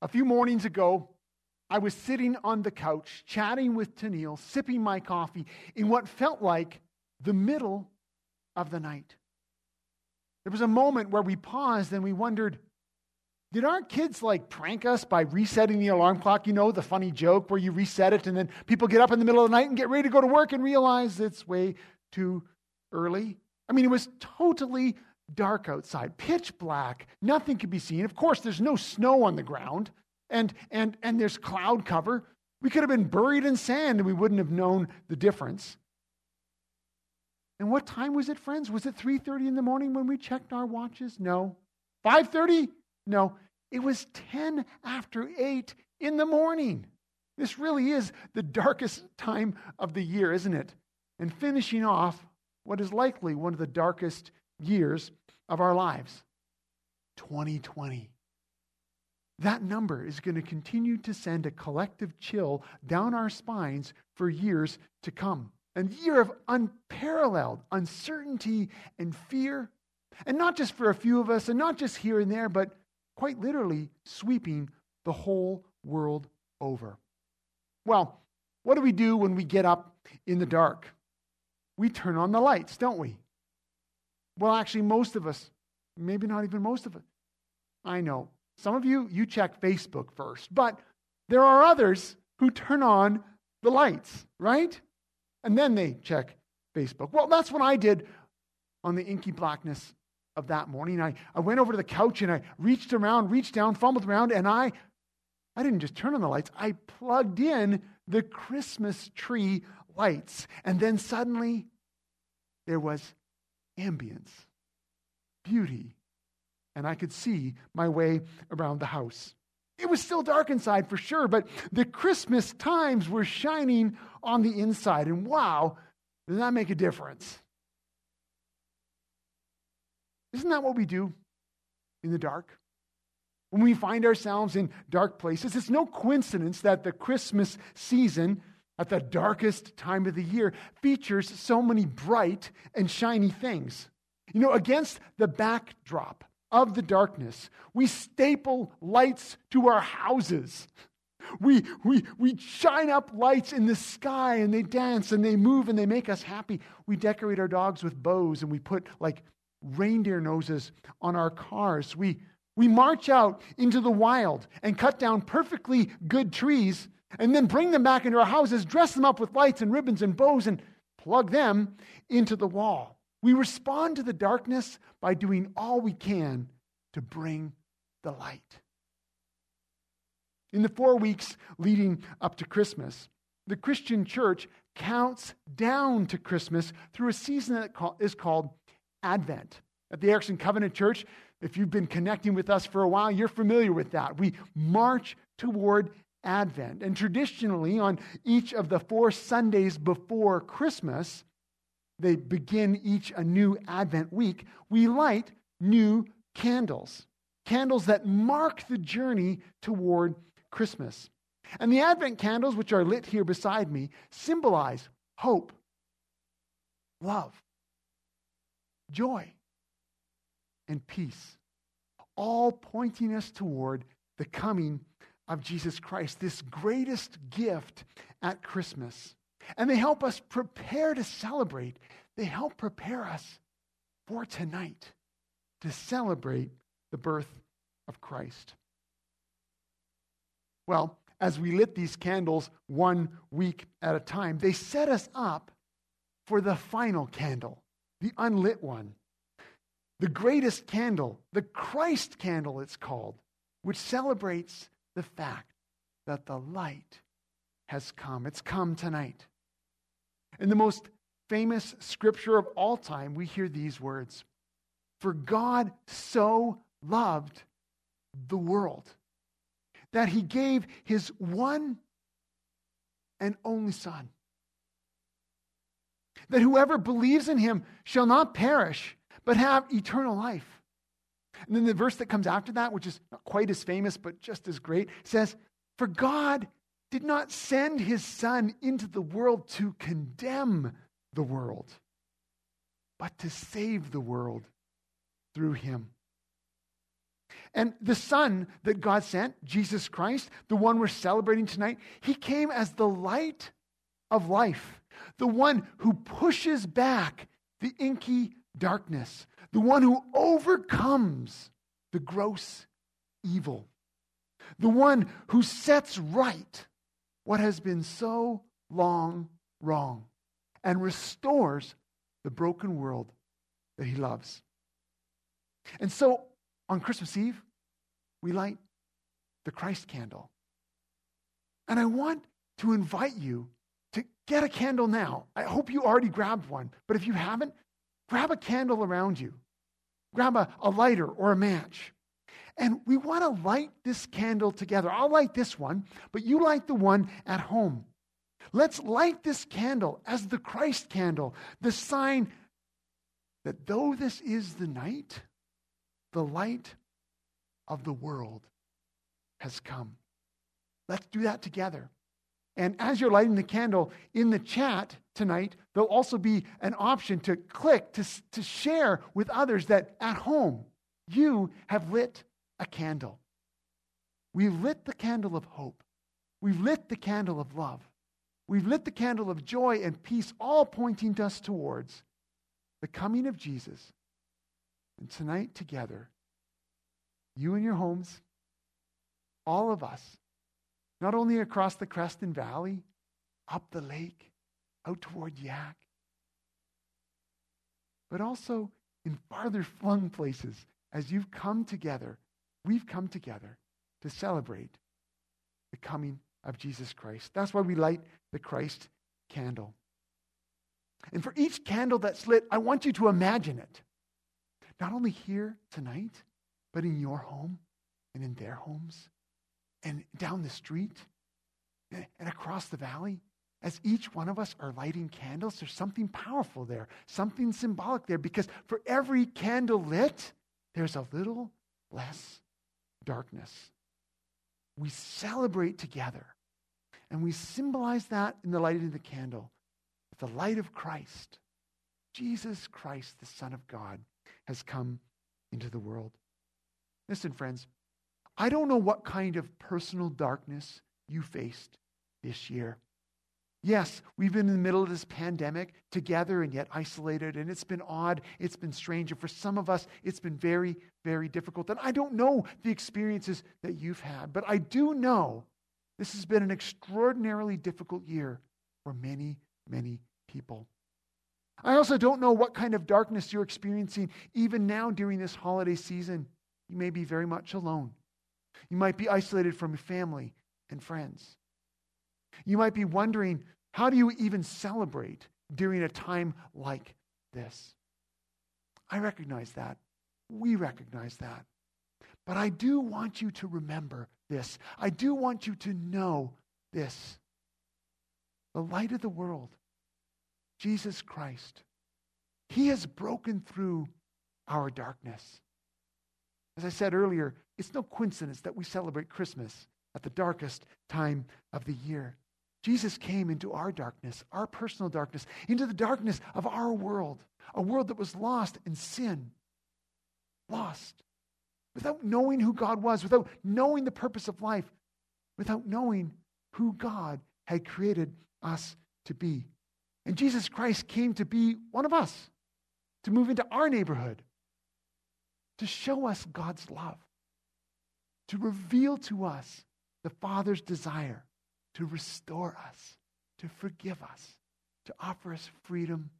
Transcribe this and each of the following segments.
A few mornings ago, I was sitting on the couch chatting with Tennille, sipping my coffee in what felt like the middle of the night. There was a moment where we paused and we wondered did our kids like prank us by resetting the alarm clock? You know, the funny joke where you reset it and then people get up in the middle of the night and get ready to go to work and realize it's way too early. I mean, it was totally dark outside, pitch black, nothing could be seen. Of course, there's no snow on the ground, and, and, and there's cloud cover. We could have been buried in sand and we wouldn't have known the difference. And what time was it, friends? Was it 3:30 in the morning when we checked our watches? No. 5:30? No. It was 10 after 8 in the morning. This really is the darkest time of the year, isn't it? And finishing off what is likely one of the darkest years of our lives 2020. That number is going to continue to send a collective chill down our spines for years to come. A year of unparalleled uncertainty and fear. And not just for a few of us, and not just here and there, but quite literally sweeping the whole world over. Well, what do we do when we get up in the dark? We turn on the lights, don't we? Well, actually, most of us, maybe not even most of us. I know. Some of you, you check Facebook first, but there are others who turn on the lights, right? And then they check Facebook. Well, that's what I did on the inky blackness of that morning. I, I went over to the couch and I reached around, reached down, fumbled around, and I I didn't just turn on the lights, I plugged in the Christmas tree lights. And then suddenly there was ambience, beauty, and I could see my way around the house. It was still dark inside for sure, but the Christmas times were shining on the inside. And wow, does that make a difference? Isn't that what we do in the dark? When we find ourselves in dark places, it's no coincidence that the Christmas season at the darkest time of the year features so many bright and shiny things. You know, against the backdrop of the darkness, we staple lights to our houses. We, we, we shine up lights in the sky and they dance and they move and they make us happy. We decorate our dogs with bows and we put like reindeer noses on our cars. We, we march out into the wild and cut down perfectly good trees and then bring them back into our houses, dress them up with lights and ribbons and bows, and plug them into the wall. We respond to the darkness by doing all we can to bring the light. In the four weeks leading up to Christmas, the Christian church counts down to Christmas through a season that is called Advent. At the Erickson Covenant Church, if you've been connecting with us for a while, you're familiar with that. We march toward Advent. And traditionally, on each of the four Sundays before Christmas, they begin each a new Advent week, we light new candles. Candles that mark the journey toward Christmas. And the Advent candles, which are lit here beside me, symbolize hope, love, joy, and peace, all pointing us toward the coming of Jesus Christ, this greatest gift at Christmas. And they help us prepare to celebrate. They help prepare us for tonight to celebrate the birth of Christ. Well, as we lit these candles one week at a time, they set us up for the final candle, the unlit one. The greatest candle, the Christ candle, it's called, which celebrates the fact that the light has come. It's come tonight. In the most famous scripture of all time, we hear these words For God so loved the world that he gave his one and only Son. That whoever believes in him shall not perish, but have eternal life. And then the verse that comes after that, which is not quite as famous, but just as great, says, For God did not send his Son into the world to condemn the world, but to save the world through him. And the Son that God sent, Jesus Christ, the one we're celebrating tonight, he came as the light of life, the one who pushes back the inky darkness, the one who overcomes the gross evil, the one who sets right what has been so long wrong and restores the broken world that he loves. And so on Christmas Eve, we light the Christ candle. And I want to invite you to get a candle now. I hope you already grabbed one, but if you haven't, grab a candle around you. Grab a, a lighter or a match. And we want to light this candle together. I'll light this one, but you light the one at home. Let's light this candle as the Christ candle, the sign that though this is the night, the light of the world has come. Let's do that together. And as you're lighting the candle in the chat tonight, there'll also be an option to click to, to share with others that at home you have lit a candle. We've lit the candle of hope. We've lit the candle of love. We've lit the candle of joy and peace, all pointing us towards the coming of Jesus and tonight, together, you and your homes, all of us, not only across the Creston Valley, up the lake, out toward Yahk, but also in farther flung places as you've come together, we've come together to celebrate the coming of Jesus Christ. That's why we light the Christ candle. And for each candle that's lit, I want you to imagine it not only here tonight, but in your home and in their homes and down the street and across the valley. As each one of us are lighting candles, there's something powerful there, something symbolic there, because for every candle lit, there's a little less darkness. We celebrate together, and we symbolize that in the lighting of the candle, the light of Christ, Jesus Christ, the Son of God has come into the world. Listen, friends, I don't know what kind of personal darkness you faced this year. Yes, we've been in the middle of this pandemic together and yet isolated, and it's been odd, it's been strange, and for some of us, it's been very, very difficult. And I don't know the experiences that you've had, but I do know this has been an extraordinarily difficult year for many, many people. I also don't know what kind of darkness you're experiencing even now during this holiday season. You may be very much alone. You might be isolated from your family and friends. You might be wondering, how do you even celebrate during a time like this? I recognize that. We recognize that. But I do want you to remember this. I do want you to know this. The light of the world Jesus Christ. He has broken through our darkness. As I said earlier, it's no coincidence that we celebrate Christmas at the darkest time of the year. Jesus came into our darkness, our personal darkness, into the darkness of our world, a world that was lost in sin. Lost. Without knowing who God was, without knowing the purpose of life, without knowing who God had created us to be. And Jesus Christ came to be one of us, to move into our neighborhood, to show us God's love, to reveal to us the Father's desire to restore us, to forgive us, to offer us freedom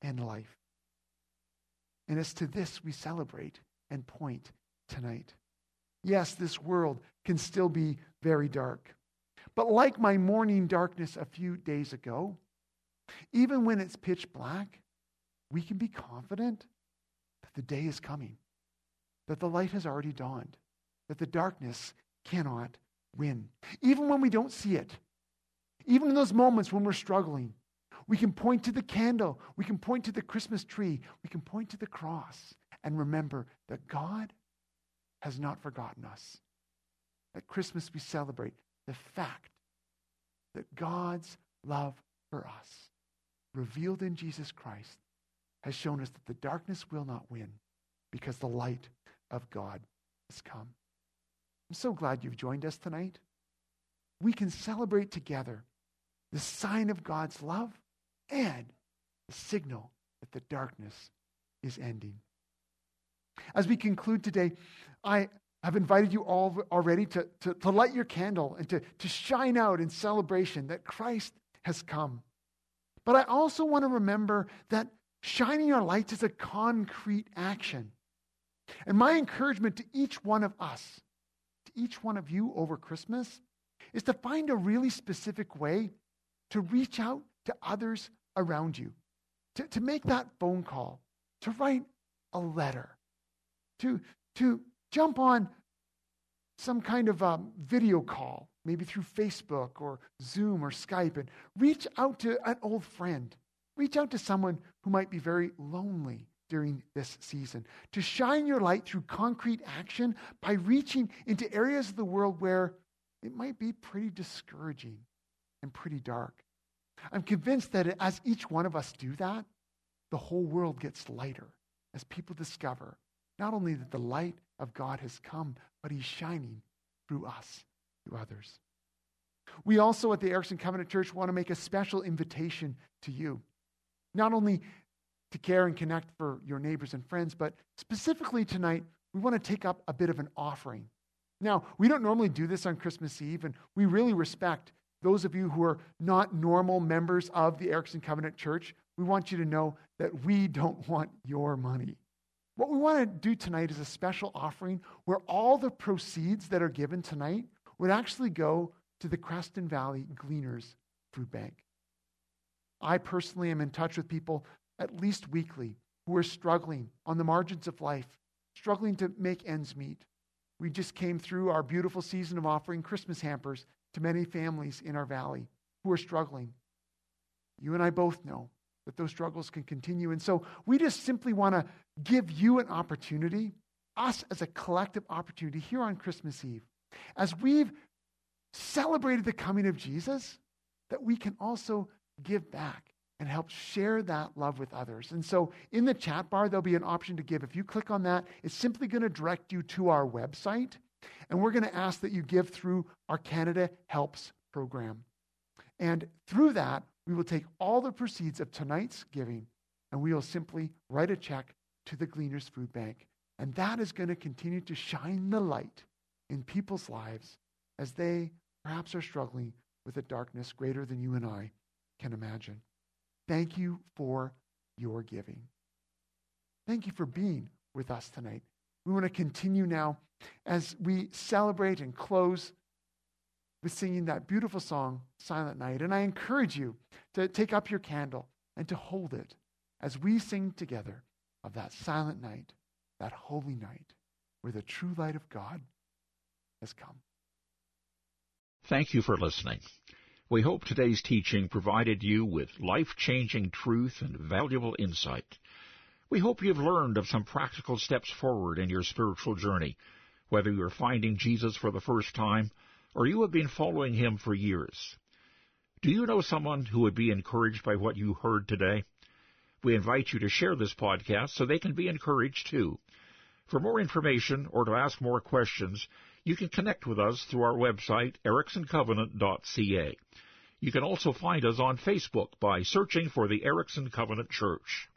and life. And it's to this we celebrate and point tonight. Yes, this world can still be very dark. But like my morning darkness a few days ago, even when it's pitch black, we can be confident that the day is coming, that the light has already dawned, that the darkness cannot win. Even when we don't see it, even in those moments when we're struggling, we can point to the candle, we can point to the Christmas tree, we can point to the cross and remember that God has not forgotten us. At Christmas, we celebrate the fact that God's love for us, revealed in Jesus Christ, has shown us that the darkness will not win because the light of God has come. I'm so glad you've joined us tonight. We can celebrate together the sign of God's love and the signal that the darkness is ending. As we conclude today, I have invited you all already to, to, to light your candle and to, to shine out in celebration that Christ has come. But I also want to remember that shining our lights is a concrete action. And my encouragement to each one of us, each one of you over Christmas, is to find a really specific way to reach out to others around you, to, to make that phone call, to write a letter, to, to jump on some kind of a video call, maybe through Facebook or Zoom or Skype, and reach out to an old friend. Reach out to someone who might be very lonely during this season. To shine your light through concrete action by reaching into areas of the world where it might be pretty discouraging and pretty dark. I'm convinced that as each one of us do that, the whole world gets lighter as people discover not only that the light of God has come, but he's shining through us to others. We also at the Erickson Covenant Church want to make a special invitation to you. Not only to care and connect for your neighbors and friends, but specifically tonight, we want to take up a bit of an offering. Now, we don't normally do this on Christmas Eve, and we really respect those of you who are not normal members of the Erickson Covenant Church. We want you to know that we don't want your money. What we want to do tonight is a special offering where all the proceeds that are given tonight would actually go to the Creston Valley Gleaners Food Bank. I personally am in touch with people at least weekly who are struggling on the margins of life, struggling to make ends meet. We just came through our beautiful season of offering Christmas hampers to many families in our valley who are struggling. You and I both know that those struggles can continue. And so we just simply want to give you an opportunity, us as a collective opportunity here on Christmas Eve, as we've celebrated the coming of Jesus, that we can also give back and help share that love with others. And so in the chat bar, there'll be an option to give. If you click on that, it's simply going to direct you to our website. And we're going to ask that you give through our Canada Helps program. And through that, we will take all the proceeds of tonight's giving and we will simply write a check to the Gleaners Food Bank. And that is going to continue to shine the light in people's lives as they perhaps are struggling with a darkness greater than you and I can imagine. Thank you for your giving. Thank you for being with us tonight. We want to continue now as we celebrate and close with singing that beautiful song, Silent Night. And I encourage you to take up your candle and to hold it as we sing together of that silent night, that holy night, where the true light of God has come. Thank you for listening. We hope today's teaching provided you with life changing truth and valuable insight. We hope you've learned of some practical steps forward in your spiritual journey, whether you're finding Jesus for the first time or you have been following him for years. Do you know someone who would be encouraged by what you heard today? We invite you to share this podcast so they can be encouraged too. For more information or to ask more questions, you can connect with us through our website, ericksoncovenant.ca. You can also find us on Facebook by searching for the Erickson Covenant Church.